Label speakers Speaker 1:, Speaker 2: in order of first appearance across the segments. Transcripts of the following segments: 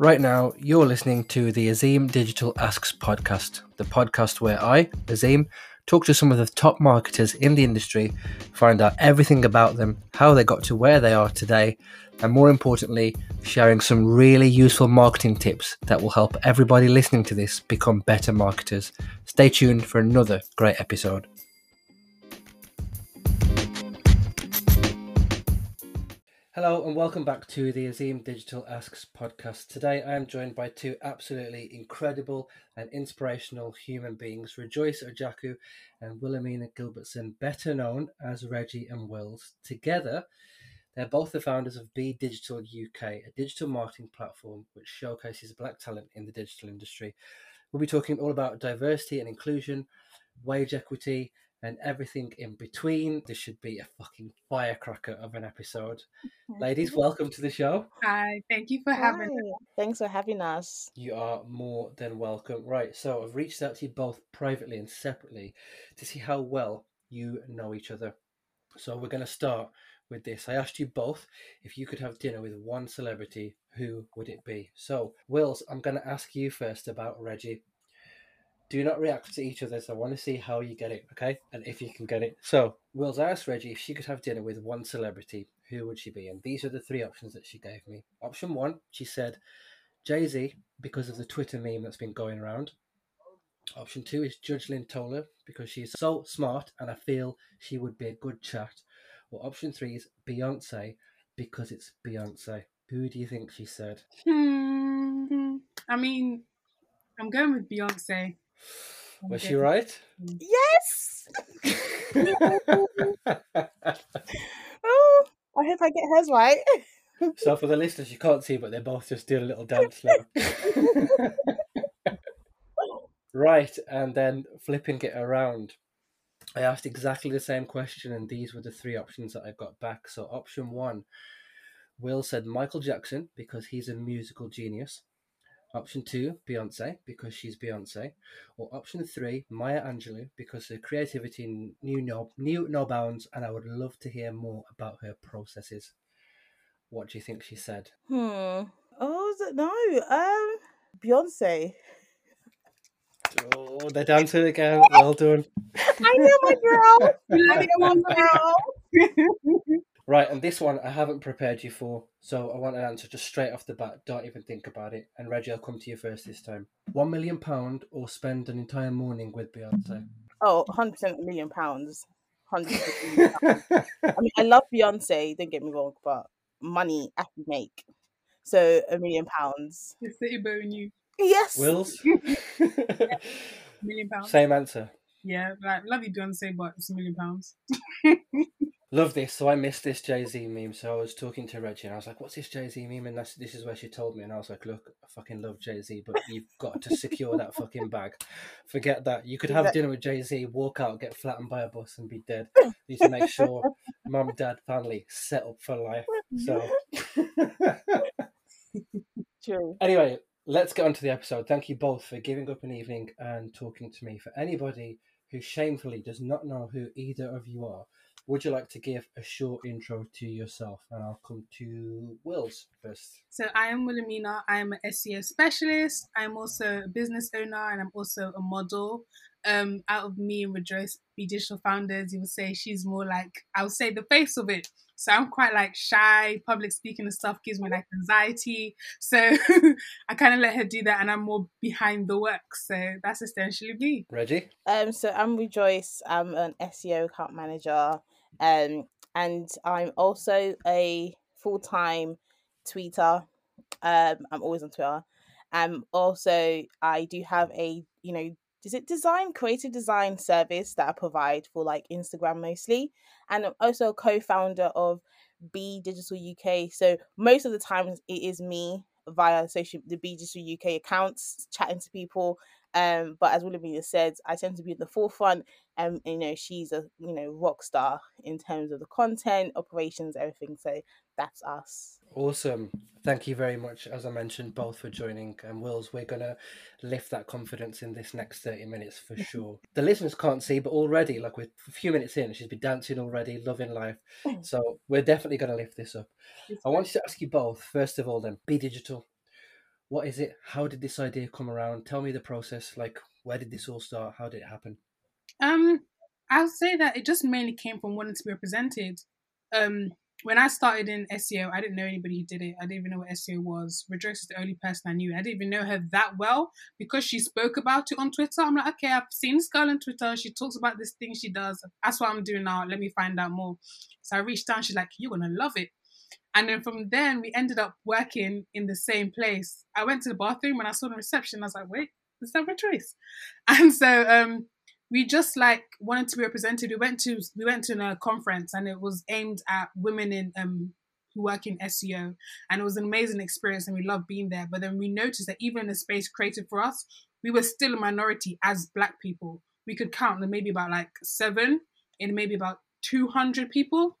Speaker 1: Right now, you're listening to the Azeem Digital Asks podcast, the podcast where I, Azeem, talk to some of the top marketers in the industry, find out everything about them, how they got to where they are today, and more importantly, sharing some really useful marketing tips that will help everybody listening to this become better marketers. Stay tuned for another great episode. Hello and welcome back to the Azeem Digital Asks podcast. Today I am joined by two absolutely incredible and inspirational human beings, Rejoice Ojiaku and Wilhelmina Gilbertson, better known as Reggie and Wills. Together, they're both the founders of B Digital UK, a digital marketing platform which showcases black talent in the digital industry. We'll be talking all about diversity and inclusion, wage equity, and everything in between. This should be a fucking firecracker of an episode. Ladies, welcome to the show.
Speaker 2: Hi, thank you for having
Speaker 3: Hi. Thanks for having us.
Speaker 1: You are more than welcome. Right, so I've reached out to you both privately and separately to see how well you know each other. So we're going to start with this. I asked you both if you could have dinner with one celebrity, who would it be? So, Wills, I'm going to ask you first about Reggie. Do not react to each other, so I want to see how you get it, okay? And if you can get it. So, Wills, asked Reggie if she could have dinner with one celebrity, who would she be? And these are the three options that she gave me. Option one, she said Jay Z, because of the Twitter meme that's been going around. Option two is Judge Lynn Toler, because she's so smart and I feel she would be a good chat. Or option three is Beyonce, because it's Beyonce. Who do you think she said?
Speaker 2: Hmm. I mean, I'm going with Beyonce. I'm
Speaker 1: Was she right?
Speaker 3: Yes. oh, I hope I get hers right.
Speaker 1: so for the listeners, you can't see, but they're both just doing a little dance now. right, and then flipping it around. I asked exactly the same question, and these were the three options that I got back. So, option one, Will said Michael Jackson because he's a musical genius. Option two, Beyonce because she's Beyonce. Or option three, Maya Angelou because her creativity knew no, knew no bounds, and I would love to hear more about her processes. What do you think she said?
Speaker 3: Hmm. Oh, no? Um, Beyonce.
Speaker 1: Oh, they're dancing again. Well done.
Speaker 3: I know my girl. I know my girl.
Speaker 1: Right, and this one I haven't prepared you for, so I want an answer just straight off the bat. Don't even think about it. And Reggie, I'll come to you first this time. One million pound or spend an entire morning with Beyonce?
Speaker 3: Oh, 100% a million pounds. 100%. I mean, I love Beyonce, don't get me wrong, but money I can make. So a million pounds.
Speaker 2: The city bone you
Speaker 3: Yes.
Speaker 1: Wills?
Speaker 2: million pounds.
Speaker 1: Same answer.
Speaker 2: Yeah, like love you Beyonce, but it's a million pounds.
Speaker 1: Love this. So I missed this Jay Z meme. So I was talking to Reggie and I was like, "What's this Jay Z meme?" And that's, this is where she told me, and I was like, "Look, I fucking love Jay Z, but you've got to secure that fucking bag. Forget that. You could have dinner with Jay Z, walk out, get flattened by a bus, and be dead. You need to make sure mum, dad, family set up for life. So
Speaker 3: True.
Speaker 1: anyway, let's get on to the episode. Thank you both for giving up an evening and talking to me. For anybody who shamefully does not know who either of you are, would you like to give a short intro to yourself? And I'll come to Wills first.
Speaker 2: So I am Wilhelmina. I am an SEO specialist. I'm also a business owner and I'm also a model. Um, out of me and Rejoice, be digital founders, you would say she's more like I would say the face of it. So I'm quite like shy. Public speaking and stuff gives me like anxiety. So I kind of let her do that, and I'm more behind the work. So that's essentially me.
Speaker 1: Reggie?
Speaker 3: Um, so I'm Rejoice. I'm an SEO account manager, um, and I'm also a full time tweeter. Um, I'm always on Twitter. Um, also I do have a you know is it design creative design service that I provide for like Instagram mostly, and I'm also a co-founder of B Digital UK. So most of the times it is me via social the B Digital UK accounts chatting to people um, but as Wilhelmina said, I tend to be at the forefront, and you know she's a you know rock star in terms of the content, operations, everything. So that's us.
Speaker 1: Awesome. Thank you very much, as I mentioned, both for joining. And Wills, we're going to lift that confidence in this next 30 minutes for sure. The listeners can't see, but already, like we're a few minutes in, she's been dancing already, loving life. So we're definitely going to lift this up. I wanted to ask you both, first of all, then, be digital. What is it? How did this idea come around? Tell me the process. Like, where did this all start? How did it happen?
Speaker 2: Um, I'll say that it just mainly came from wanting to be represented. Um, when I started in SEO, I didn't know anybody who did it. I didn't even know what SEO was. Rejoice is the only person I knew. I didn't even know her that well because she spoke about it on Twitter. I'm like, okay, I've seen this girl on Twitter. She talks about this thing she does. That's what I'm doing now. Let me find out more. So I reached out. She's like, you're gonna love it. And then from then we ended up working in the same place. I went to the bathroom and I saw the reception. I was like, wait, is that my choice? And so um we just like wanted to be represented. We went to we went to a conference and it was aimed at women in um who work in SEO and it was an amazing experience and we loved being there. But then we noticed that even in the space created for us, we were still a minority as black people. We could count maybe about like seven in maybe about 200 people.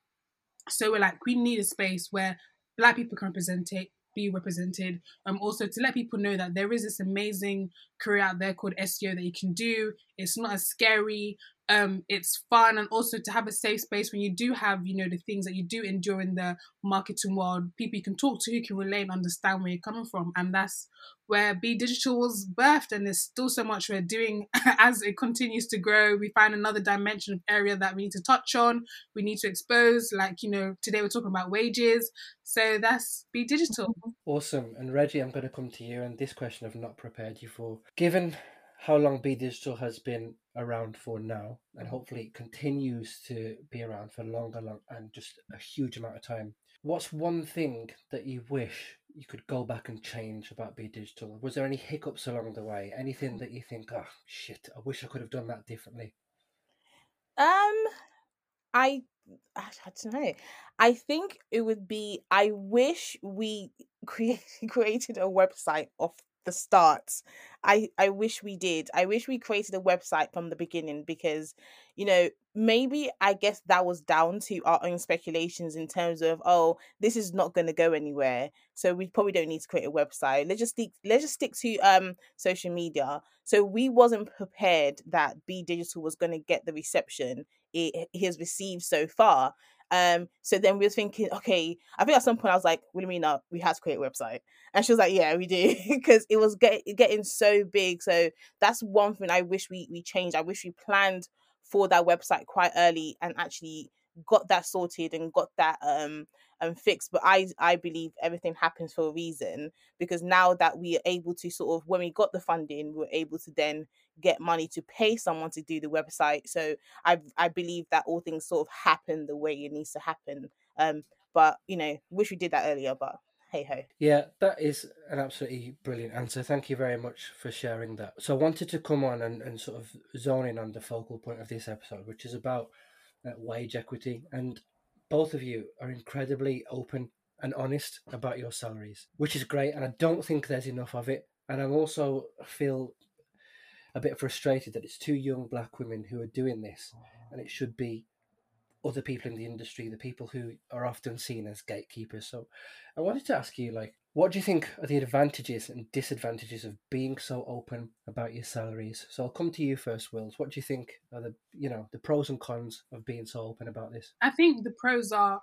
Speaker 2: So we're like, we need a space where black people can represent it, be represented. Um, also to let people know that there is this amazing career out there called SEO that you can do. It's not as scary. Um, it's fun, and also to have a safe space when you do have, you know, the things that you do endure in the marketing world. People you can talk to who can relate and understand where you're coming from, and that's where B Digital was birthed. And there's still so much we're doing as it continues to grow. We find another dimension of area that we need to touch on. We need to expose, like you know, today we're talking about wages. So that's B Digital.
Speaker 1: Awesome. And Reggie, I'm going to come to you, and this question I've not prepared you for. Given how long B Digital has been around for now, and hopefully it continues to be around for longer, long, and just a huge amount of time. What's one thing that you wish you could go back and change about B Digital? Was there any hiccups along the way? Anything that you think, oh shit, I wish I could have done that differently?
Speaker 3: Um, I I, don't know. I think it would be. I wish we create, created a website off the start. I I wish we did. I wish we created a website from the beginning because, you know, maybe I guess that was down to our own speculations in terms of oh, this is not going to go anywhere, so we probably don't need to create a website. Let's just stick. Let's just stick to um social media. So we wasn't prepared that B Digital was going to get the reception it, it has received so far. Um, so then we were thinking, okay, I think at some point I was like, Wilhelmina, we have to create a website. And she was like, yeah, we do. Because it was get, getting so big. So that's one thing I wish we, we changed. I wish we planned for that website quite early and actually got that sorted and got that um and fixed but i i believe everything happens for a reason because now that we are able to sort of when we got the funding we are able to then get money to pay someone to do the website so i i believe that all things sort of happen the way it needs to happen um but you know wish we did that earlier but hey ho.
Speaker 1: Yeah, that is an absolutely brilliant answer. Thank you very much for sharing that. So I wanted to come on and, and sort of zone in on the focal point of this episode, which is about uh, wage equity. And both of you are incredibly open and honest about your salaries, which is great. And I don't think there's enough of it. And I also feel a bit frustrated that it's two young black women who are doing this, and it should be other people in the industry, the people who are often seen as gatekeepers. So I wanted to ask you, like, what do you think are the advantages and disadvantages of being so open about your salaries? So I'll come to you first, Wills. What do you think are the you know the pros and cons of being so open about this?
Speaker 2: I think the pros are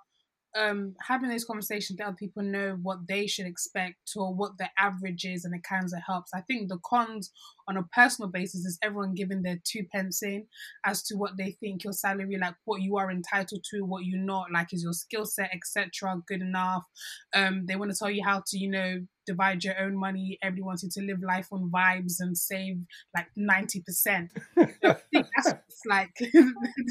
Speaker 2: um, having those conversations let other people know what they should expect or what the average is and the kinds of helps. I think the cons on a personal basis is everyone giving their two pence in as to what they think your salary, like what you are entitled to, what you're not, like is your skill set, etc., good enough. Um, they want to tell you how to, you know, divide your own money. Everyone wants you to live life on vibes and save like 90%. I think that's like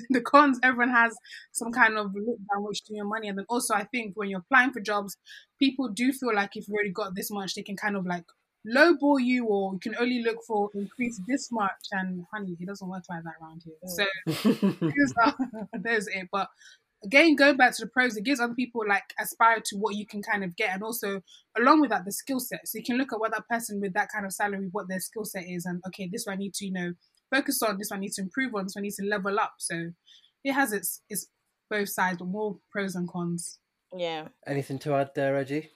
Speaker 2: the cons. Everyone has some kind of look down which to your money. And then also, I think when you're applying for jobs, people do feel like if you've already got this much, they can kind of like lowball you or you can only look for increase this much and honey it doesn't work like that around here so there's, there's it but again going back to the pros it gives other people like aspire to what you can kind of get and also along with that the skill set. So you can look at what that person with that kind of salary what their skill set is and okay this one i need to you know focus on this one i need to improve on this one i need to level up. So it has its its both sides but more pros and cons.
Speaker 3: Yeah.
Speaker 1: Anything to add there reggie?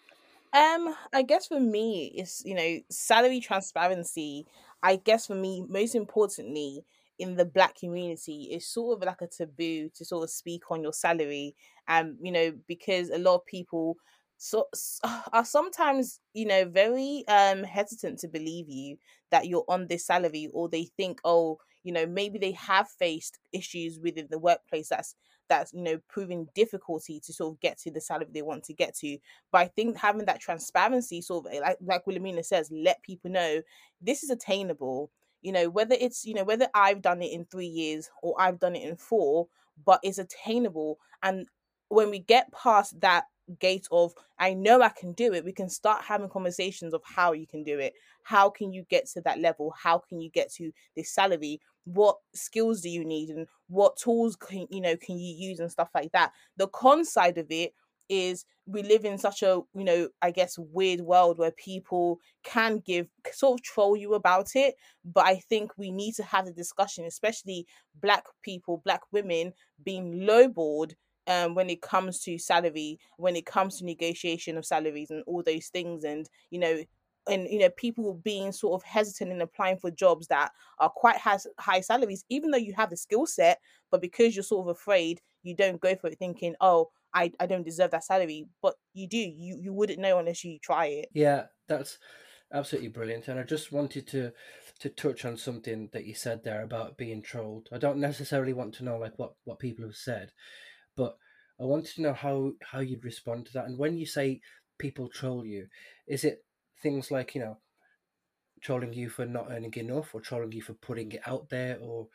Speaker 3: Um, I guess for me, it's you know salary transparency. I guess for me, most importantly, in the black community, is sort of like a taboo to sort of speak on your salary. Um, you know, because a lot of people so are sometimes you know very um hesitant to believe you that you're on this salary or they think oh you know maybe they have faced issues within the workplace that's that's you know proving difficulty to sort of get to the salary they want to get to but i think having that transparency sort of like like wilhelmina says let people know this is attainable you know whether it's you know whether i've done it in three years or i've done it in four but it's attainable and when we get past that gate of I know I can do it, we can start having conversations of how you can do it. How can you get to that level? How can you get to this salary? What skills do you need and what tools can you know can you use and stuff like that? The con side of it is we live in such a you know i guess weird world where people can give sort of troll you about it but i think we need to have a discussion especially black people black women being lowballed um, when it comes to salary, when it comes to negotiation of salaries and all those things, and you know, and you know, people being sort of hesitant in applying for jobs that are quite has high salaries, even though you have the skill set, but because you're sort of afraid, you don't go for it, thinking, oh. I, I don't deserve that salary, but you do. You you wouldn't know unless you try it.
Speaker 1: Yeah, that's absolutely brilliant. And I just wanted to to touch on something that you said there about being trolled. I don't necessarily want to know like what what people have said, but I wanted to know how how you'd respond to that. And when you say people troll you, is it things like you know trolling you for not earning enough, or trolling you for putting it out there, or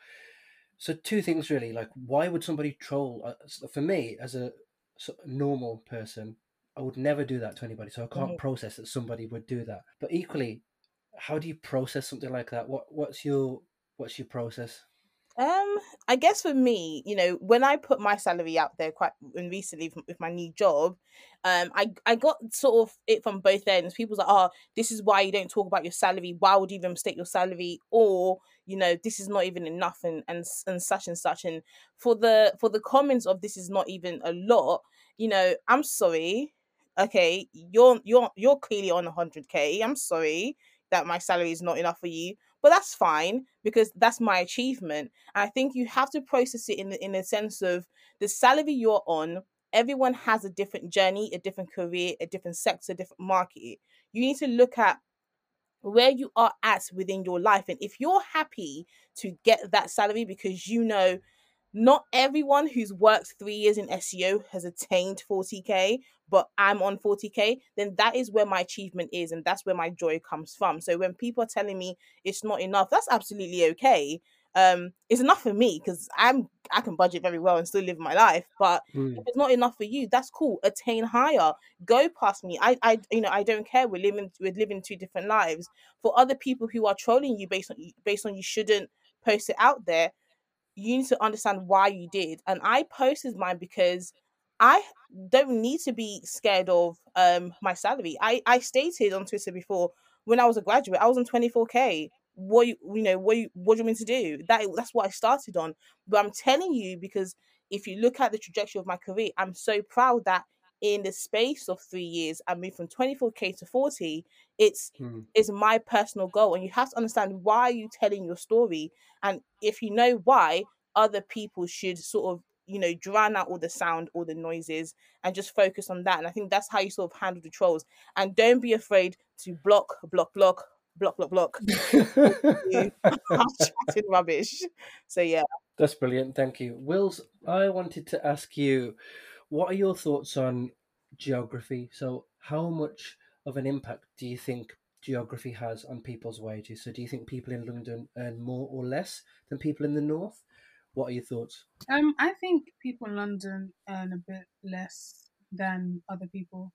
Speaker 1: so two things really. Like, why would somebody troll? Uh, for me, as a normal person, I would never do that to anybody. So I can't process that somebody would do that. But equally, how do you process something like that? What what's your what's your process?
Speaker 3: Um, I guess for me, you know, when I put my salary out there quite and recently with my new job, um, I I got sort of it from both ends. People's like, oh, this is why you don't talk about your salary. Why would you even state your salary? Or you know, this is not even enough, and and and such and such. And for the for the comments of this is not even a lot. You know, I'm sorry. Okay, you're you're you're clearly on 100k. I'm sorry that my salary is not enough for you but that's fine because that's my achievement. And I think you have to process it in the, in the sense of the salary you're on. Everyone has a different journey, a different career, a different sector, a different market. You need to look at where you are at within your life. And if you're happy to get that salary because you know not everyone who's worked three years in SEO has attained 40k, but I'm on 40k, then that is where my achievement is, and that's where my joy comes from. So when people are telling me it's not enough, that's absolutely okay. Um, it's enough for me because I'm I can budget very well and still live my life. But mm. if it's not enough for you, that's cool. Attain higher. Go past me. I I you know I don't care. We're living we're living two different lives. For other people who are trolling you based on based on you shouldn't post it out there you need to understand why you did. And I posted mine because I don't need to be scared of um my salary. I I stated on Twitter before when I was a graduate, I was on 24k. What you, you know, what you, what do you mean to do? That that's what I started on. But I'm telling you because if you look at the trajectory of my career, I'm so proud that in the space of three years, I moved from 24k to 40. It's hmm. it's my personal goal, and you have to understand why you're you telling your story, and if you know why, other people should sort of you know drown out all the sound, all the noises, and just focus on that. And I think that's how you sort of handle the trolls. And don't be afraid to block, block, block, block, block, block. I'm chatting rubbish. So yeah.
Speaker 1: That's brilliant. Thank you. Wills, I wanted to ask you what are your thoughts on geography? So, how much of an impact do you think geography has on people's wages? So, do you think people in London earn more or less than people in the north? What are your thoughts?
Speaker 2: Um, I think people in London earn a bit less than other people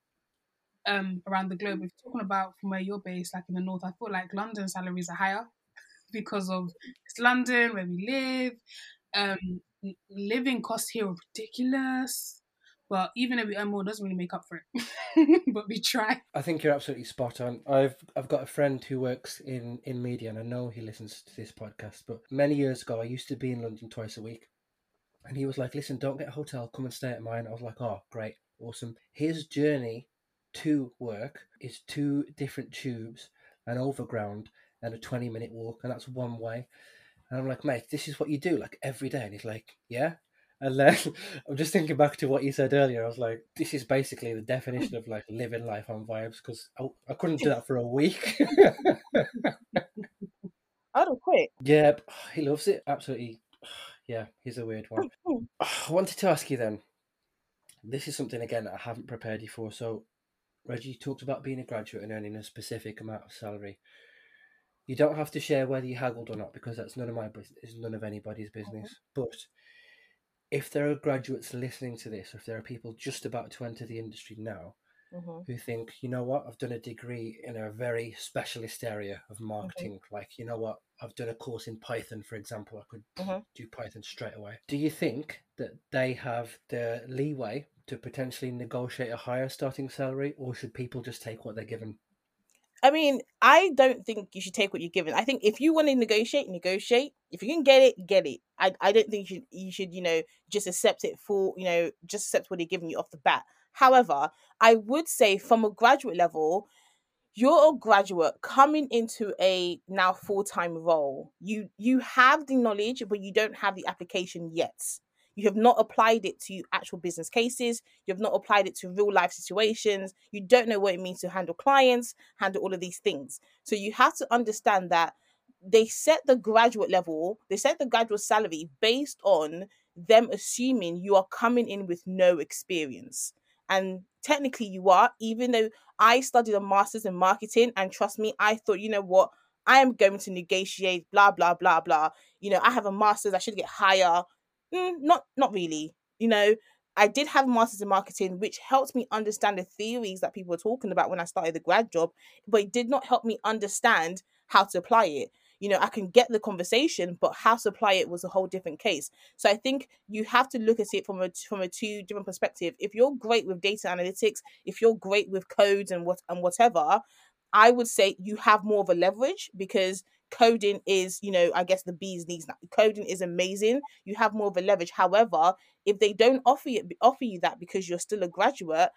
Speaker 2: um around the globe. If you're talking about from where you're based, like in the north, I feel like London salaries are higher because of it's London where we live. Um, living costs here are ridiculous. But even if we earn more, doesn't really make up for it. but we try.
Speaker 1: I think you're absolutely spot on. I've I've got a friend who works in in media, and I know he listens to this podcast. But many years ago, I used to be in London twice a week, and he was like, "Listen, don't get a hotel. Come and stay at mine." I was like, "Oh, great, awesome." His journey to work is two different tubes, an overground, and a twenty minute walk, and that's one way. And I'm like, mate, this is what you do like every day. And he's like, yeah. And then I'm just thinking back to what you said earlier. I was like, this is basically the definition of like living life on vibes because I, I couldn't do that for a week.
Speaker 3: I don't quit.
Speaker 1: yeah, he loves it. Absolutely. Yeah, he's a weird one. Mm-hmm. I wanted to ask you then. This is something again that I haven't prepared you for. So, Reggie you talked about being a graduate and earning a specific amount of salary. You don't have to share whether you haggled or not because that's none of my business. It's none of anybody's mm-hmm. business. But if there are graduates listening to this, or if there are people just about to enter the industry now
Speaker 3: Mhm.
Speaker 1: who think, you know what, I've done a degree in a very specialist area of marketing. Like, you know what, I've done a course in Python, for example. I could
Speaker 3: Mhm.
Speaker 1: do Python straight away. Do you think that they have the leeway to potentially negotiate a higher starting salary, or should people just take what they're given?
Speaker 3: I mean, I don't think you should take what you're given. I think if you want to negotiate, negotiate. If you can get it, get it. I, I don't think you should, you should, you know, just accept it for, you know, just accept what they're giving you off the bat. However, I would say from a graduate level, you're a graduate coming into a now full-time role. You you have the knowledge, but you don't have the application yet. You have not applied it to actual business cases. You have not applied it to real life situations. You don't know what it means to handle clients, handle all of these things. So you have to understand that they set the graduate level, they set the graduate salary based on them assuming you are coming in with no experience. And technically, you are, even though I studied a master's in marketing, and trust me, I thought, you know what, I am going to negotiate, blah, blah, blah, blah. You know, I have a master's, I should get higher. Mm, not, not really. You know, I did have a master's in marketing, which helped me understand the theories that people were talking about when I started the grad job, but it did not help me understand how to apply it. You know, I can get the conversation, but how to apply it was a whole different case. So I think you have to look at it from a from a two different perspective. If you're great with data analytics, if you're great with codes and what and whatever, I would say you have more of a leverage because coding is, you know, I guess the bees needs now. Coding is amazing. You have more of a leverage. However, if they don't offer you offer you that because you're still a graduate,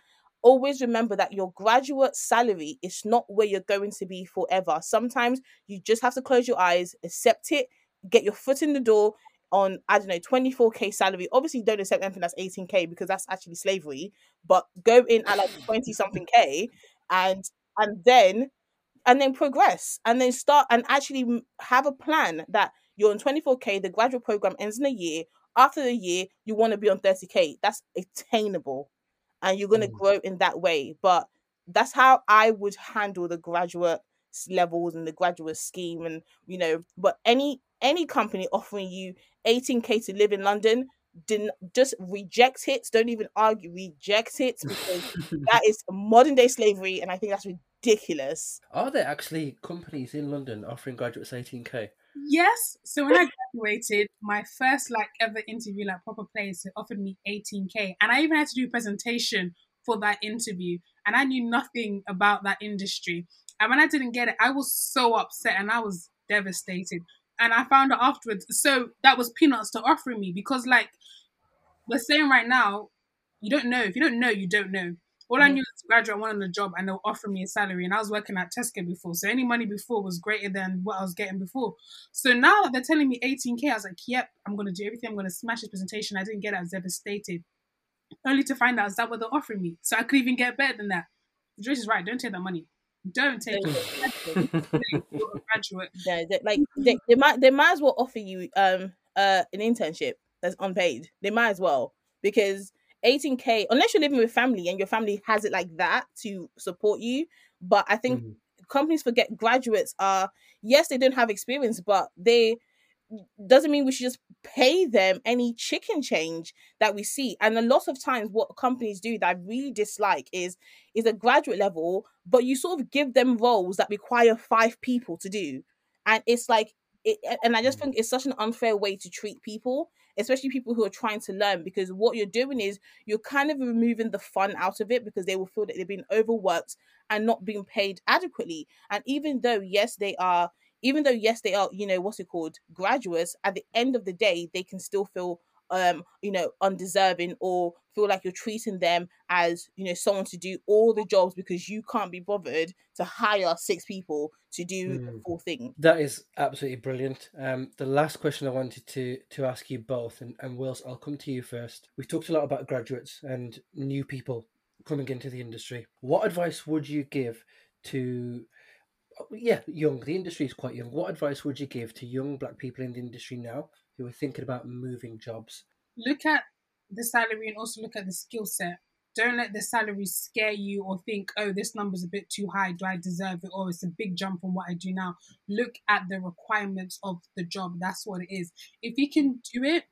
Speaker 3: always remember that your graduate salary is not where you're going to be forever. Sometimes you just have to close your eyes, accept it, get your foot in the door on I don't know 24k salary. Obviously, don't accept anything that's 18k because that's actually slavery. But go in at like 20 something k and and then and then progress and then start and actually have a plan that you're on 24k. The graduate program ends in a year. After the year, you want to be on 30k. That's attainable and you're going to
Speaker 1: Mm.
Speaker 3: grow in that way. But that's how I would handle the graduate levels and the graduate scheme, and you know. But any any company offering you 18k to live in London, didn't just reject it. Don't even argue, reject it because that is modern day slavery, and I think that's ridiculous.
Speaker 1: Are there actually companies in London offering graduates 18k?
Speaker 2: Yes. So when I graduated, my first like ever interview, like proper place, it offered me 18k, and I even had to do a presentation for that interview, and I knew nothing about that industry. And when I didn't get it, I was so upset and I was devastated. And I found out afterwards. So that was peanuts to offering me because, like, we're saying right now, you don't know. If you don't know, you don't know. All I
Speaker 3: Mhm.
Speaker 2: knew was graduate, I wanted a job, and they were offering me a salary, and I was working at Tesco before, so any money before was greater than what I was getting before. So now they're telling me 18k, I was like, "Yep, I'm gonna do everything. I'm gonna smash this presentation." I didn't get it. I was devastated. Only to find out is that what they're offering me, so I could even get better than that. Joyce is right. Don't take that money. Don't take it. Graduate.
Speaker 3: No, they, like they, they might they might as well offer you um uh an internship that's unpaid. They might as well because 18k unless you're living with family and your family has it like that to support you. But I think
Speaker 1: Mhm.
Speaker 3: companies forget graduates are yes they don't have experience, but they doesn't mean we should just pay them any chicken change that we see. And a lot of times what companies do that I really dislike is is a graduate level, but you sort of give them roles that require five people to do. And it's like it, and I just
Speaker 1: Mm.
Speaker 3: think it's such an unfair way to treat people, especially people who are trying to learn, because what you're doing is you're kind of removing the fun out of it because they will feel that they've been overworked and not being paid adequately. And even though, yes, they are even though yes they are you know what's it called graduates at the end of the day they can still feel um you know undeserving or feel like you're treating them as you know someone to do all the jobs because you can't be bothered to hire six people to do
Speaker 1: Mm.
Speaker 3: the full thing
Speaker 1: That is absolutely brilliant. Um, the last question I wanted to to ask you both, and, and Wills, I'll come to you first. We've talked a lot about graduates and new people coming into the industry. What advice would you give to, oh, yeah, young? The industry is quite young. What advice would you give to young black people in the industry now who are thinking about moving jobs?
Speaker 2: look at the salary and also look at the skill set. Don't let the salary scare you or think, oh, this number's a bit too high. Do I deserve it? Or it's a big jump from what I do now. Look at the requirements of the job. That's what it is. If you can do it,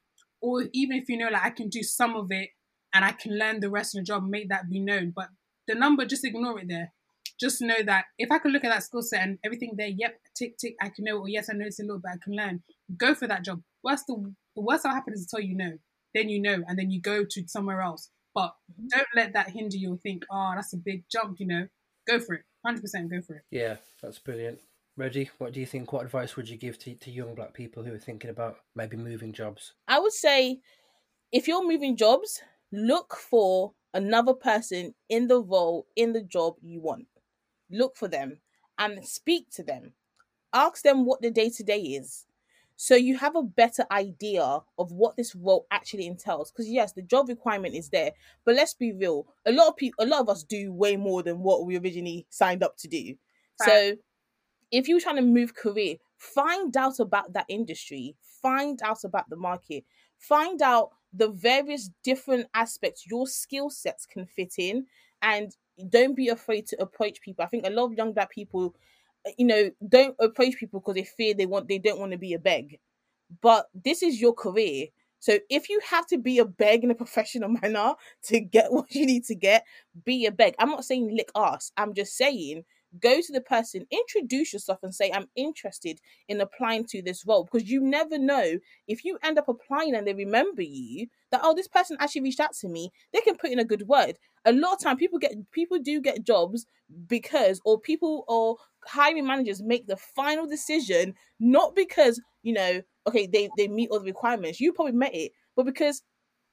Speaker 2: or even if you know, like, I can do some of it and I can learn the rest of the job, make that be known. But the number, just ignore it there. Just know that if I can look at that skill set and everything there, yep, tick, tick, I can know, or yes, I know it's a little bit, I can learn. Go for that job. Worst, the, the worst that happens is to tell you no then you know, and then you go to somewhere else. But mm-hmm. don't let that hinder you or think, oh, that's a big jump, you know. Go for it. 100% go for it.
Speaker 1: Yeah, that's brilliant. Reggie, what do you think? What advice would you give to, to young black people who are thinking about maybe moving jobs?
Speaker 3: I would say if you're moving jobs, look for another person in the role, in the job you want. Look for them and speak to them. Ask them what the day to day is. So you have a better idea of what this role actually entails. Because yes, the job requirement is there, but let's be real. A lot of people, a lot of us do way more than what we originally signed up to do. So if you're trying to move career, find out about that industry, find out about the market, find out the various different aspects your skill sets can fit in, and don't be afraid to approach people. I think a lot of young black people, you know, don't approach people because they fear they want they don't want to be a beg. But this is your career. So if you have to be a beg in a professional manner to get what you need to get, be a beg. I'm not saying lick ass. I'm just saying go to the person, introduce yourself, and say, I'm interested in applying to this role. Because you never know if you end up applying and they remember you, that oh, this person actually reached out to me, they can put in a good word. A lot of time people get people do get jobs because or people or hiring managers make the final decision not because, you know, okay, they, they meet all the requirements. You probably met it, but because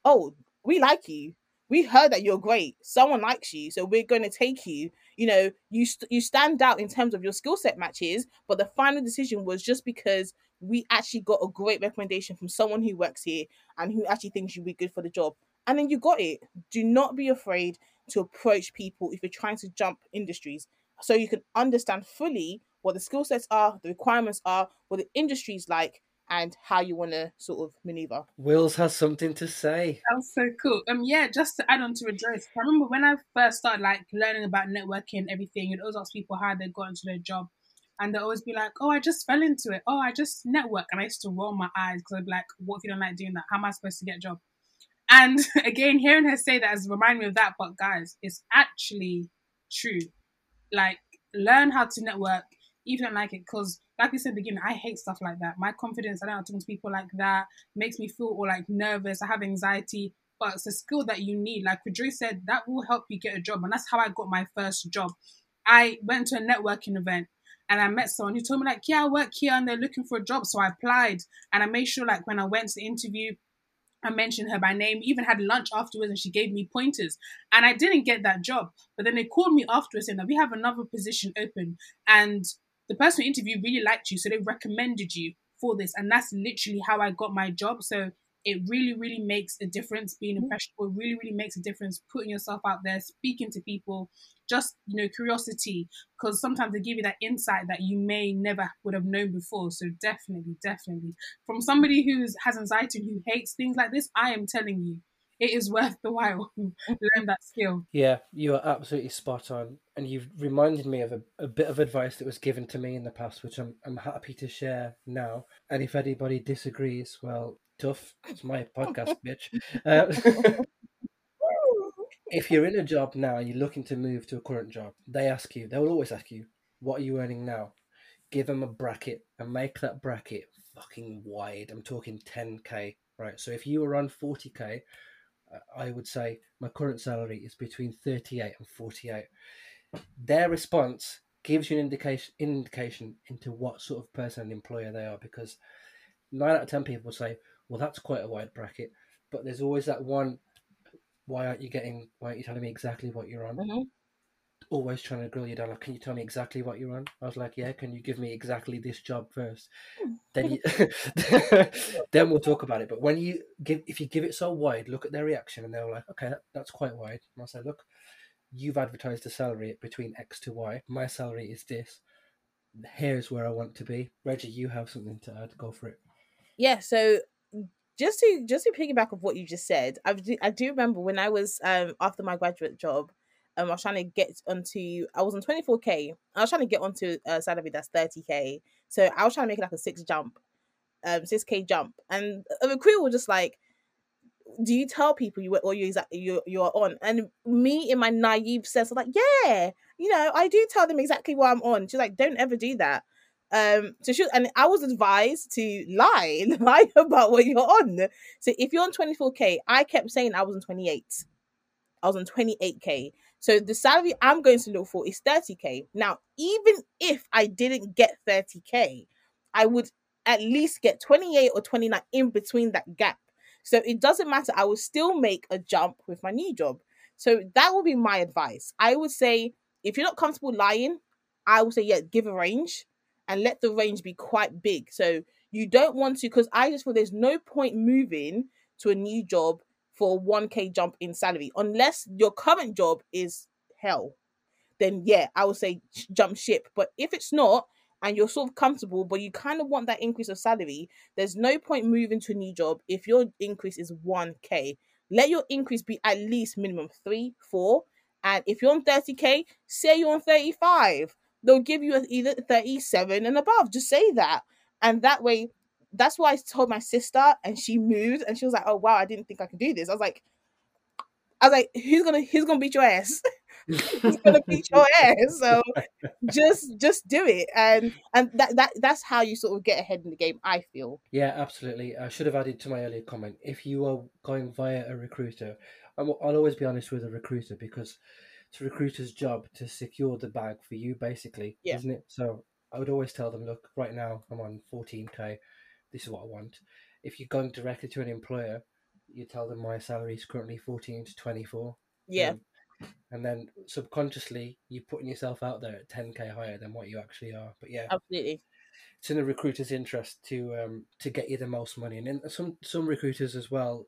Speaker 3: oh, we like you. We heard that you're great. Someone likes you, so we're going to take you you know you st- you stand out in terms of your skill set matches but the final decision was just because we actually got a great recommendation from someone who works here and who actually thinks you'd be good for the job and then you got it do not be afraid to approach people if you're trying to jump industries so you can understand fully what the skill sets are the requirements are what the industry's like and how you want to sort of maneuver
Speaker 1: Wills has something to say.
Speaker 2: That's so cool. Um, yeah, just to add on to Rejoice, I remember when I first started like learning about networking and everything, you'd always ask people how they got into their job. And they'd always be like, oh, I just fell into it. Oh, I just network. And I used to roll my eyes because I'd be like, what if you don't like doing that? How am I supposed to get a job? And again, hearing her say that has reminded me of that. But guys, it's actually true. Like, learn how to network, even don't like it. Because, like we said beginning, I hate stuff like that. My confidence, I don't talk to people like that, makes me feel all like nervous. I have anxiety. But it's a skill that you need. Like Rejoice said, that will help you get a job. And that's how I got my first job. I went to a networking event and I met someone who told me like, yeah, I work here and they're looking for a job. So I applied and I made sure like when I went to the interview, I mentioned her by name, even had lunch afterwards and she gave me pointers. And I didn't get that job. But then they called me afterwards saying that we have another position open and the person who interviewed really liked you. So they recommended you for this. And that's literally how I got my job. So it really, really makes a difference being mm-hmm. impressionable. It really, really makes a difference putting yourself out there, speaking to people, just, you know, curiosity, because sometimes they give you that insight that you may never would have known before. So definitely, definitely. From somebody who has anxiety and who hates things like this, I am telling you, it is worth the while to mm-hmm. learn that skill.
Speaker 1: Yeah, you are absolutely spot on. And you've reminded me of a, a bit of advice that was given to me in the past, which I'm, I'm happy to share now. And if anybody disagrees, well, tough. It's my podcast, bitch. Uh, if you're in a job now and you're looking to move to a current job, they ask you, they will always ask you, what are you earning now? Give them a bracket and make that bracket fucking wide. I'm talking 10k, right? So if you were on 40k, uh, would say my current salary is between 38 and 48. Their response gives you an indication indication into what sort of person and employer they are because nine out of ten people say, "Well, that's quite a wide bracket." but there's always that one. Why aren't you getting? Why aren't you telling me exactly what you're on?
Speaker 3: Mhm.
Speaker 1: Always trying to grill you down. Like, can you tell me exactly what you're on? I was like, yeah. Can you give me exactly this job first? then you, then we'll talk about it. But when you give, if you give it so wide, look at their reaction, and they're like, okay, that, that's quite wide. And I say, look, you've advertised a salary between X to Y. My salary is this. Here's where I want to be. Reggie, you have something to add. Go for it.
Speaker 3: yeah so just to just to piggyback of what you just said i do, I do remember when i was um after my graduate job um i was trying to get onto i was on 24k i was trying to get onto a salary that's 30k so i was trying to make like a six jump um 6k jump. And a recruiter was just like do you tell people you or you exactly you you're on? And me in my naive sense was like yeah you know i do tell them exactly what i'm on. She's like don't ever do that um so she and i was advised to lie lie about what you're on. So if you're on 24k i kept saying i was on 28 i was on 28k so the salary i'm going to look for is 30k now even if i didn't get 30k i would at least get 28 or 29 in between that gap. So it doesn't matter. I will still make a jump with my new job. So that would be my advice. I would say if you're not comfortable lying i would say yeah give a range and let the range be quite big. So you don't want to, because I just feel there's no point moving to a new job for a 1k jump in salary unless your current job is hell. Then yeah, I would say jump ship. But if it's not, and you're sort of comfortable, but you kind of want that increase of salary, there's no point moving to a new job if your increase is 1k. Let your increase be at least minimum three, four. And if you're on 30k, say you're on 35 they'll give you either 37 and above. Just say that. And that way, that's why I told my sister and she moved and she was like, Oh wow, I didn't think I could do this. I was like, I was like, who's gonna who's gonna beat your ass? who's gonna beat your ass? So just just do it. And and that, that that's how you sort of get ahead in the game, I feel.
Speaker 1: Yeah, absolutely. I should have added to my earlier comment. If you are going via a recruiter, I'm, I'll always be honest with a recruiter because it's a recruiter's job to secure the bag for you, basically,
Speaker 3: Yeah.
Speaker 1: isn't it? So I would always tell them, look, right now I'm on 14k. This is what I want. If you're going directly to an employer, you tell them my salary is currently 14 to 24.
Speaker 3: Yeah.
Speaker 1: Um, and then subconsciously, you're putting yourself out there at 10k higher than what you actually are. But yeah,
Speaker 3: Absolutely.
Speaker 1: it's in the recruiter's interest to um to get you the most money and then some some recruiters as well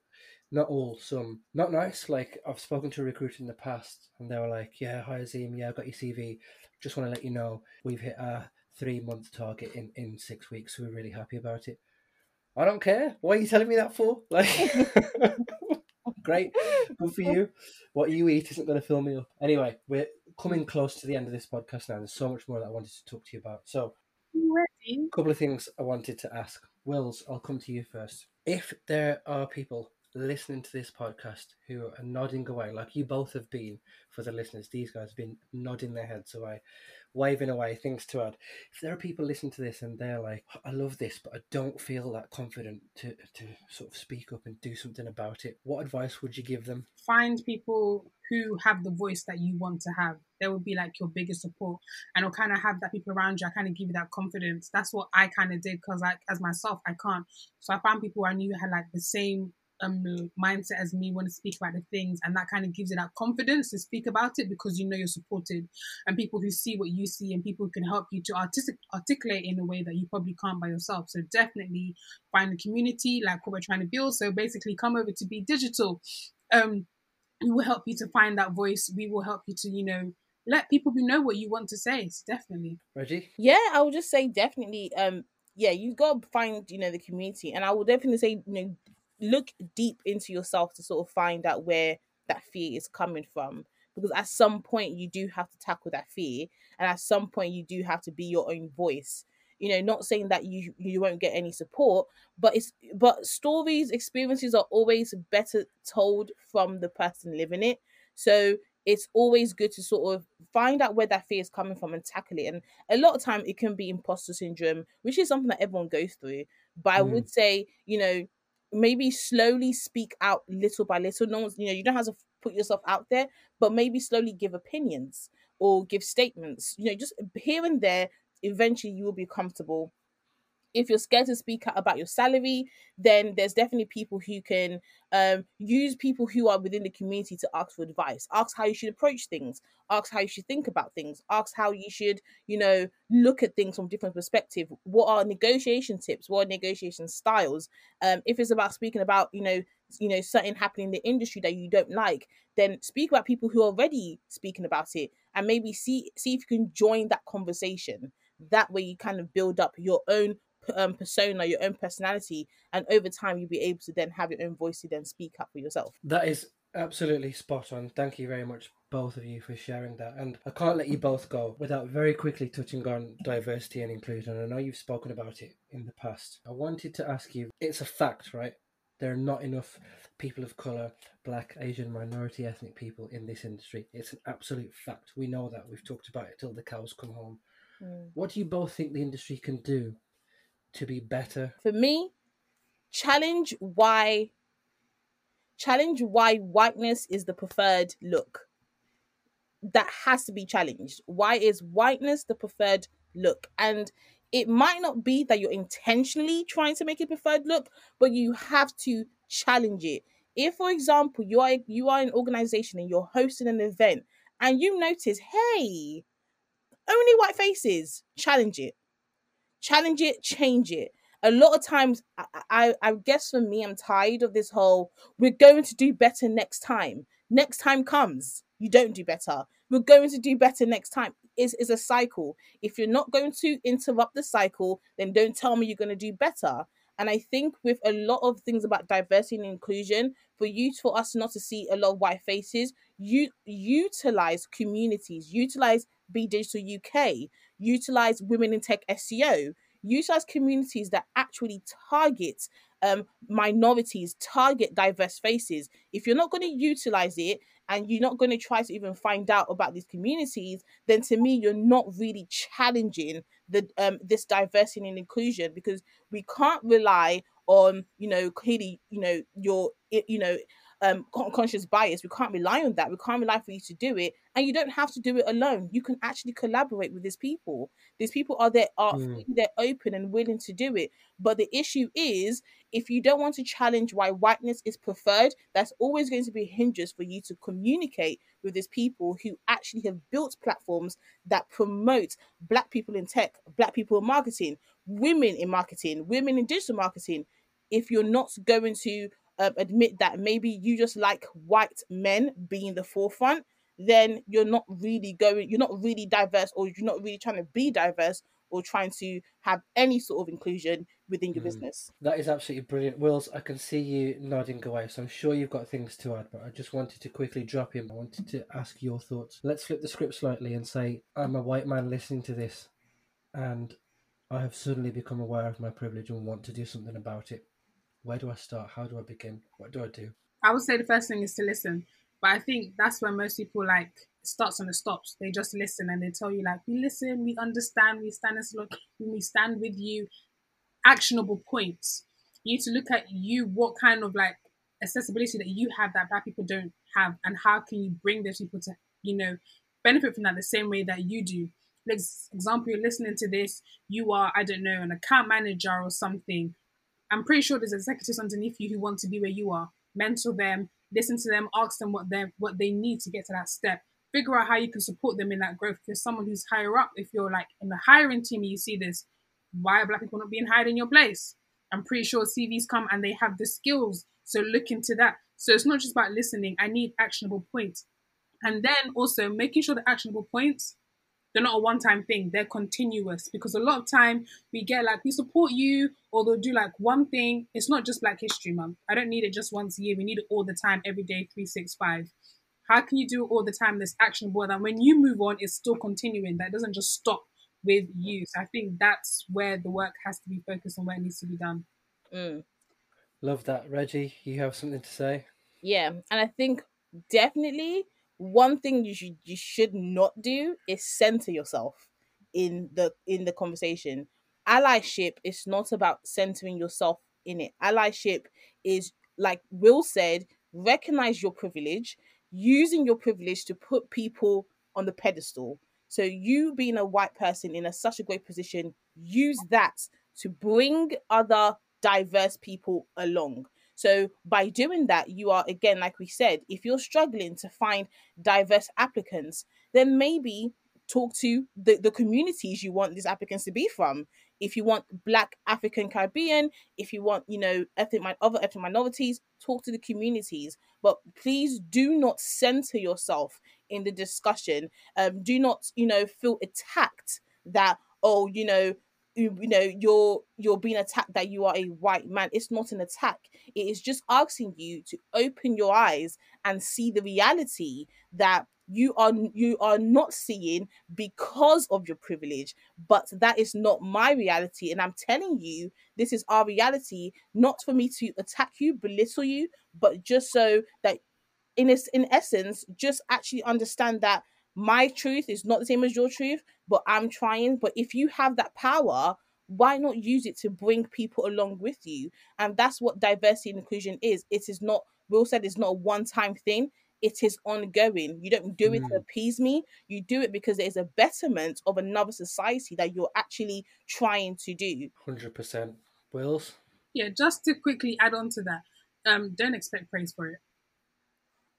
Speaker 1: not all some. Not nice like i've spoken to a recruit in the past and they were like yeah hi azeem. Yeah I've got your cv just want to let you know we've hit our three month target in in six weeks so we're really happy about it. I don't care. What are you telling me that for? Like great. Good for you. What you eat isn't going to fill me up. Anyway we're coming close to the end of this podcast now. There's so much more that i wanted to talk to you about. So
Speaker 2: ready?
Speaker 1: couple of things I wanted to ask. Wills, I'll come to you first. If there are people listening to this podcast who are nodding away, like you both have been for the listeners, these guys have been nodding their heads away, waving away, things to add. If there are people listening to this and they're like, I love this, but I don't feel that confident to, to sort of speak up and do something about it, what advice would you give them?
Speaker 2: Find people who have the voice that you want to have. They will be like your biggest support, and will kind of have that people around you. I kind of give you that confidence. That's what I kind of did because, like, as myself, I can't. So I found people I knew had like the same um mindset as me, want to speak about the things, and that kind of gives you that confidence to speak about it because you know you're supported, and people who see what you see, and people who can help you to artistic articulate in a way that you probably can't by yourself. So definitely find a community like what we're trying to build. So basically, come over to B Digital. Um, we will help you to find that voice. We will help you to, you know, let people know what you want to say. So definitely.
Speaker 1: Reggie?
Speaker 3: Yeah, I would just say definitely. Um, yeah, you got to find you know the community, and I would definitely say you know look deep into yourself to sort of find out where that fear is coming from. Because at some point you do have to tackle that fear, and at some point you do have to be your own voice. You know, not saying that you you won't get any support, but it's but stories, experiences are always better told from the person living it. So it's always good to sort of find out where that fear is coming from and tackle it. And a lot of time it can be imposter syndrome, which is something that everyone goes through. But I
Speaker 1: Mm.
Speaker 3: would say, you know, maybe slowly speak out little by little. No one's, you know, you don't have to put yourself out there, but maybe slowly give opinions or give statements. You know, just here and there. Eventually, you will be comfortable if you're scared to speak out about your salary, then there's definitely people who can um, use people who are within the community to ask for advice, ask how you should approach things, ask how you should think about things, ask how you should, you know, look at things from different perspective. What are negotiation tips? What are negotiation styles? Um, if it's about speaking about, you know, you know, something happening in the industry that you don't like, then speak about people who are already speaking about it and maybe see see if you can join that conversation. That way you kind of build up your own um, persona, your own personality, and over time you'll be able to then have your own voice to then speak up for yourself.
Speaker 1: That is absolutely spot on. Thank you very much, both of you, for sharing that. And I can't let you both go without very quickly touching on diversity and inclusion. I know you've spoken about it in the past. I wanted to ask you it's a fact, right? There are not enough people of colour, black, Asian, minority ethnic people in this industry. It's an absolute fact. We know that. We've talked about it till the cows come home. Mm. What do you both think the industry can do to be better?
Speaker 3: For me, challenge why challenge why whiteness is the preferred look. That has to be challenged. Why is whiteness the preferred look? And it might not be that you're intentionally trying to make it preferred look, but you have to challenge it. If, for example, you are you are an organization and you're hosting an event and you notice, hey, only white faces, challenge it challenge it, change it. A lot of times, I, I, I guess for me, I'm tired of this whole we're going to do better next time. Next time comes, you don't do better. We're going to do better next time. Is is a cycle. If you're not going to interrupt the cycle, then don't tell me you're going to do better. And I think with a lot of things about diversity and inclusion, for you for us not to see a lot of white faces, you utilize communities, utilize B Digital UK, utilize women in tech SEO, utilize communities that actually target um, minorities, target diverse faces. If you're not going to utilize it and you're not going to try to even find out about these communities, then to me, you're not really challenging the um, this diversity and inclusion because we can't rely on you know clearly you know your you know um conscious bias. We can't rely on that. We can't rely for you to do it. And you don't have to do it alone. You can actually collaborate with these people. These people are there are mm. they're open and willing to do it. But the issue is if you don't want to challenge why whiteness is preferred that's always going to be a hindrance for you to communicate with these people who actually have built platforms that promote black people in tech black people in marketing women in marketing women in digital marketing. If you're not going to um, admit that maybe you just like white men being the forefront, then you're not really going, you're not really diverse, or you're not really trying to be diverse or trying to have any sort of inclusion within your mm. business.
Speaker 1: That is absolutely brilliant. Wills, I can see you nodding away, so I'm sure you've got things to add, but I just wanted to quickly drop in. I wanted to ask your thoughts. Let's flip the script slightly and say, I'm a white man listening to this, and I have suddenly become aware of my privilege and want to do something about it where do I start? How do I begin? What do I do?
Speaker 2: I would say the first thing is to listen. But I think that's where most people like starts and it stops. They just listen and they tell you like we listen, we understand, we stand as look, we stand with you. Actionable points. You need to look at you what kind of like accessibility that you have that black people don't have and how can you bring those people to, you know, benefit from that the same way that you do. For example, you're listening to this, you are, I don't know, an account manager or something I'm pretty sure there's executives underneath you who want to be where you are. Mentor them, listen to them, ask them what they what they need to get to that step. Figure out how you can support them in that growth. If you're someone who's higher up, if you're like in the hiring team, you see this. Why are black people not being hired in your place? I'm pretty sure CVs come and they have the skills. So look into that. So it's not just about listening. I need actionable points. And then also making sure the actionable points they're not a one time thing, they're continuous because a lot of time we get like we support you or they'll do like one thing. It's not just Black History Month. I don't need it just once a year. We need it all the time, every day, 365. How can you do it all the time that's actionable that when you move on, it's still continuing? That doesn't just stop with you. So I think that's where the work has to be focused on where it needs to be done.
Speaker 3: Mm.
Speaker 1: Love that. Reggie, you have something to say?
Speaker 3: Yeah. And I think definitely one thing you should you should not do is center yourself in the in the conversation. Allyship is not about centering yourself in it. Allyship is like Will said, recognize your privilege, using your privilege to put people on the pedestal. So you being a white person in a, such a great position, use that to bring other diverse people along. So by doing that, you are again, like we said, if you're struggling to find diverse applicants, then maybe talk to the, the communities you want these applicants to be from. If you want Black, African, Caribbean, if you want, you know, ethnic other ethnic minorities, talk to the communities. But please do not center yourself in the discussion. Um, do not, you know, feel attacked that oh, you know, you, know you're you're being attacked that you are a white man. It's not an attack. It is just asking you to open your eyes and see the reality that you are you are not seeing because of your privilege but that is not my reality. And i'm telling you this is our reality not for me to attack you belittle you but just so that in in essence just actually understand that my truth is not the same as your truth but i'm trying but if you have that power why not use it to bring people along with you and that's what diversity and inclusion is it is not will said it's not a one time thing it is ongoing. You don't do it mm. to appease me. You do it because there's a betterment of another society that you're actually trying to do.
Speaker 1: Hundred percent. Wills.
Speaker 2: Yeah, just to quickly add on to that, um, don't expect praise for it.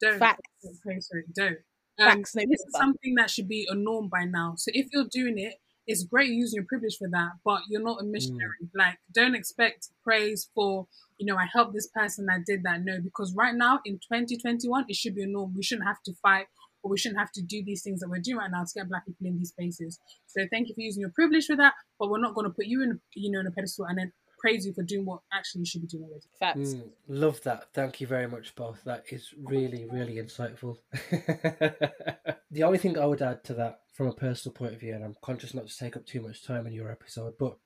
Speaker 2: Don't
Speaker 3: Facts.
Speaker 2: praise for it. Don't. Um, no this is something that should be a norm by now. So if you're doing it, it's great using your privilege for that, but you're not a missionary. Mm. Like, don't expect praise for, you know, I helped this person, I did that. No, because right now in 2021, it should be a norm. We shouldn't have to fight or we shouldn't have to do these things that we're doing right now to get black people in these spaces. So thank you for using your privilege for that, but we're not going to put you in, you know, in a pedestal and then praise you for doing what actually you should be doing already.
Speaker 3: Facts. Mm,
Speaker 1: love that. Thank you very much, both. That is really, really insightful. the only thing I would add to that from a personal point of view, and I'm conscious not to take up too much time in your episode, but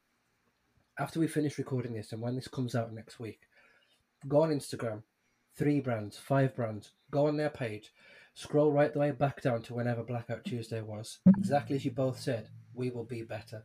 Speaker 1: after we finish recording this and when this comes out next week, go on Instagram, three brands, five brands, go on their page, scroll right the way back down to whenever Blackout Tuesday was. Exactly as you both said, we will be better.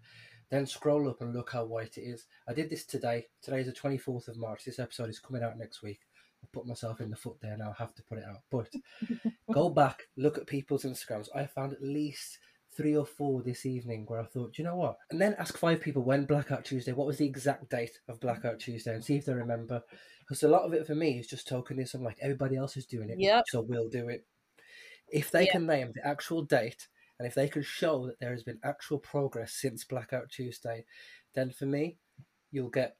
Speaker 1: Then scroll up and look how white it is. I did this today. Today is the 24th of March. This episode is coming out next week. I put myself in the foot there now. I have to put it out. But go back, look at people's Instagrams. I found at least three or four this evening where I thought, you know what? And then ask five people when Blackout Tuesday, what was the exact date of Blackout Tuesday, and see if they remember. Because a lot of it for me is just tokenism, like everybody else is doing it,
Speaker 3: yep.
Speaker 1: so we'll do it. If they can name the actual date, and if they can show that there has been actual progress since Blackout Tuesday, then for me, you'll get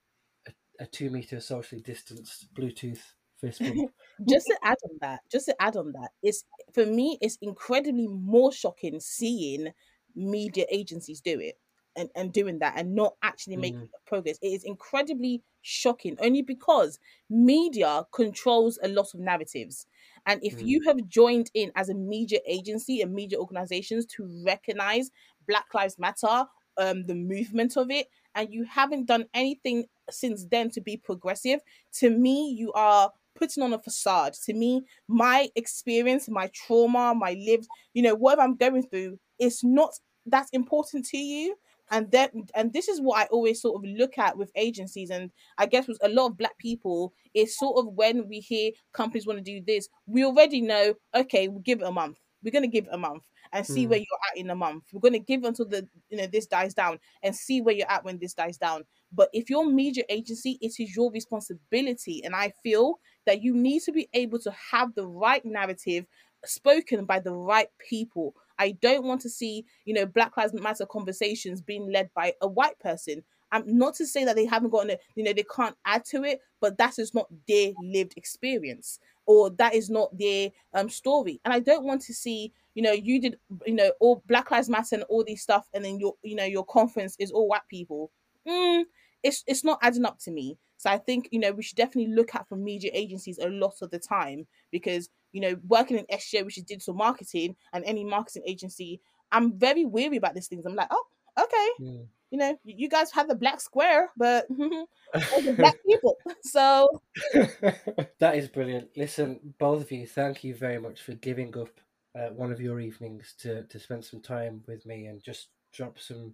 Speaker 1: a, a two meter socially distanced Bluetooth fist bump.
Speaker 3: just to add on that, just to add on that, it's for me, it's incredibly more shocking seeing media agencies do it and, and doing that and not actually making mm. progress. It is incredibly shocking only because media controls a lot of narratives. And if mm. you have joined in as a media agency and media organizations to recognize Black Lives Matter, um, the movement of it, and you haven't done anything since then to be progressive, to me, you are putting on a facade. To me, my experience, my trauma, my lived, you know, whatever I'm going through, it's not that important to you. And that and this is what I always sort of look at with agencies, and I guess with a lot of black people, is sort of when we hear companies want to do this, we already know, okay, we'll give it a month. We're gonna give it a month and see mm. where you're at in a month. We're gonna give until the you know this dies down and see where you're at when this dies down. But if you're a media agency, it is your responsibility. And I feel that you need to be able to have the right narrative spoken by the right people. I don't want to see, you know, Black Lives Matter conversations being led by a white person. I'm not to say that they haven't gotten it, you know, they can't add to it, but that is not their lived experience or that is not their um story. And I don't want to see, you know, you did, you know, all Black Lives Matter and all these stuff, and then your, you know, your conference is all white people. Mm, it's it's not adding up to me. So I think you know we should definitely look at for media agencies a lot of the time because you know working in SEO, which is digital marketing, and any marketing agency, I'm very weary about these things. I'm like, oh, okay, mm. you know, you guys have the black square, but the black people. So
Speaker 1: that is brilliant. Listen, both of you, thank you very much for giving up uh, one of your evenings to to spend some time with me and just drop some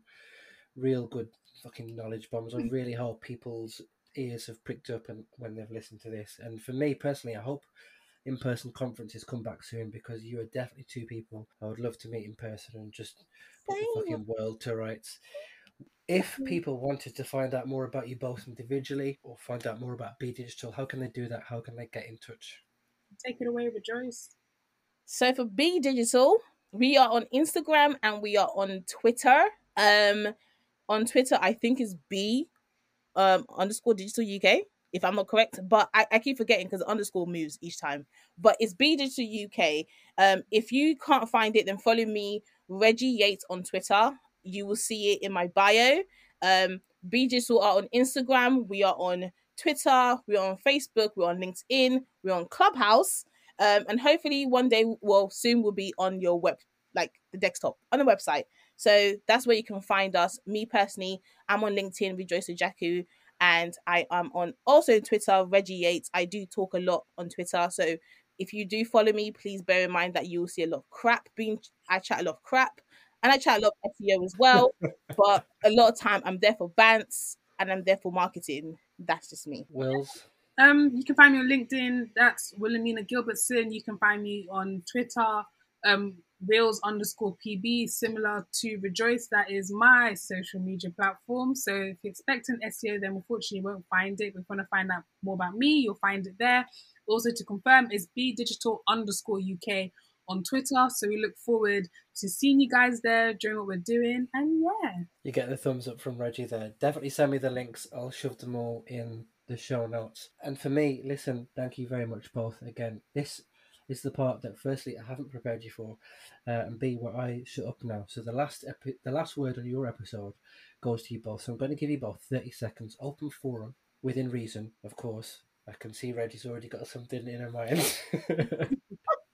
Speaker 1: real good fucking knowledge bombs. I really hope people's ears have pricked up and when they've listened to this. And for me personally, I hope in-person conferences come back soon because you are definitely two people I would love to meet in person and just put the fucking world to rights. If people wanted to find out more about you both individually or find out more about B Digital, how can they do that? How can they get in touch?
Speaker 2: Take it away, Rejoice.
Speaker 3: So for B Digital, we are on Instagram and we are on Twitter. Um, on Twitter, I think is B um underscore digital UK, if I'm not correct. But I, I keep forgetting because underscore moves each time. But it's B Digital UK. Um, if you can't find it, then follow me, Reggie Yates on Twitter. You will see it in my bio. Um, B Digital are on Instagram. We are on Twitter. We're on Facebook. We're on LinkedIn. We're on Clubhouse. Um, and hopefully one day, well, soon we'll be on your web, like the desktop on the website. So that's where you can find us. Me personally, I'm on LinkedIn, Rejoice Ojiaku, and I am on also Twitter, Reggie Yates. I do talk a lot on Twitter, so if you do follow me, please bear in mind that you will see a lot of crap being. I chat a lot of crap, and I chat a lot of SEO as well. but a lot of time, I'm there for bants and I'm there for marketing. That's just me.
Speaker 1: Wills.
Speaker 2: Um, you can find me on LinkedIn. That's Wilhelmina Gilbertson. You can find me on Twitter. Um, Reels underscore PB, similar to Rejoice. That is my social media platform. So if you're expecting SEO, then unfortunately you won't find it. But if you want to find out more about me, you'll find it there. Also to confirm is B Digital underscore UK on Twitter. So we look forward to seeing you guys there during what we're doing. And yeah.
Speaker 1: You get the thumbs up from Reggie there. Definitely send me the links. I'll shove them all in the show notes. And for me, listen, thank you very much both. Again, this is the part that firstly I haven't prepared you for, uh, and B where I shut up now. So the last epi- the last word on your episode goes to you both. So I'm going to give you both thirty seconds, open forum, within reason, of course. I can see Reggie's already got something in her mind.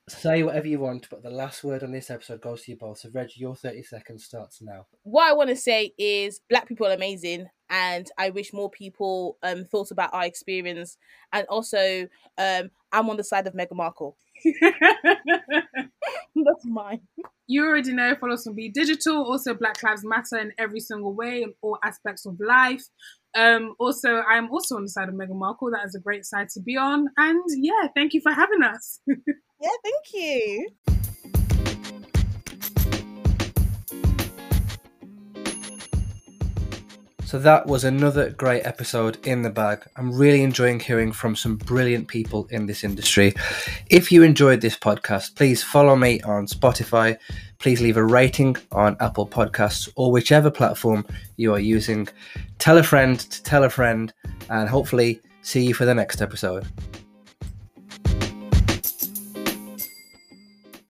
Speaker 1: Say whatever you want, but the last word on this episode goes to you both. So Reggie, your thirty seconds starts now.
Speaker 3: What I want to say is black people are amazing and I wish more people um thought about our experience and also um I'm on the side of Meghan Markle. That's mine.
Speaker 2: You already know, follow us on B Digital. Also, Black Lives Matter in every single way, in all aspects of life. Um, also, I'm also on the side of Meghan Markle. That is a great side to be on. And yeah, thank you for having us.
Speaker 3: yeah, thank you.
Speaker 1: So that was another great episode in the bag. I'm really enjoying hearing from some brilliant people in this industry. If you enjoyed this podcast, please follow me on Spotify. Please leave a rating on Apple Podcasts or whichever platform you are using. Tell a friend to tell a friend, and hopefully see you for the next episode.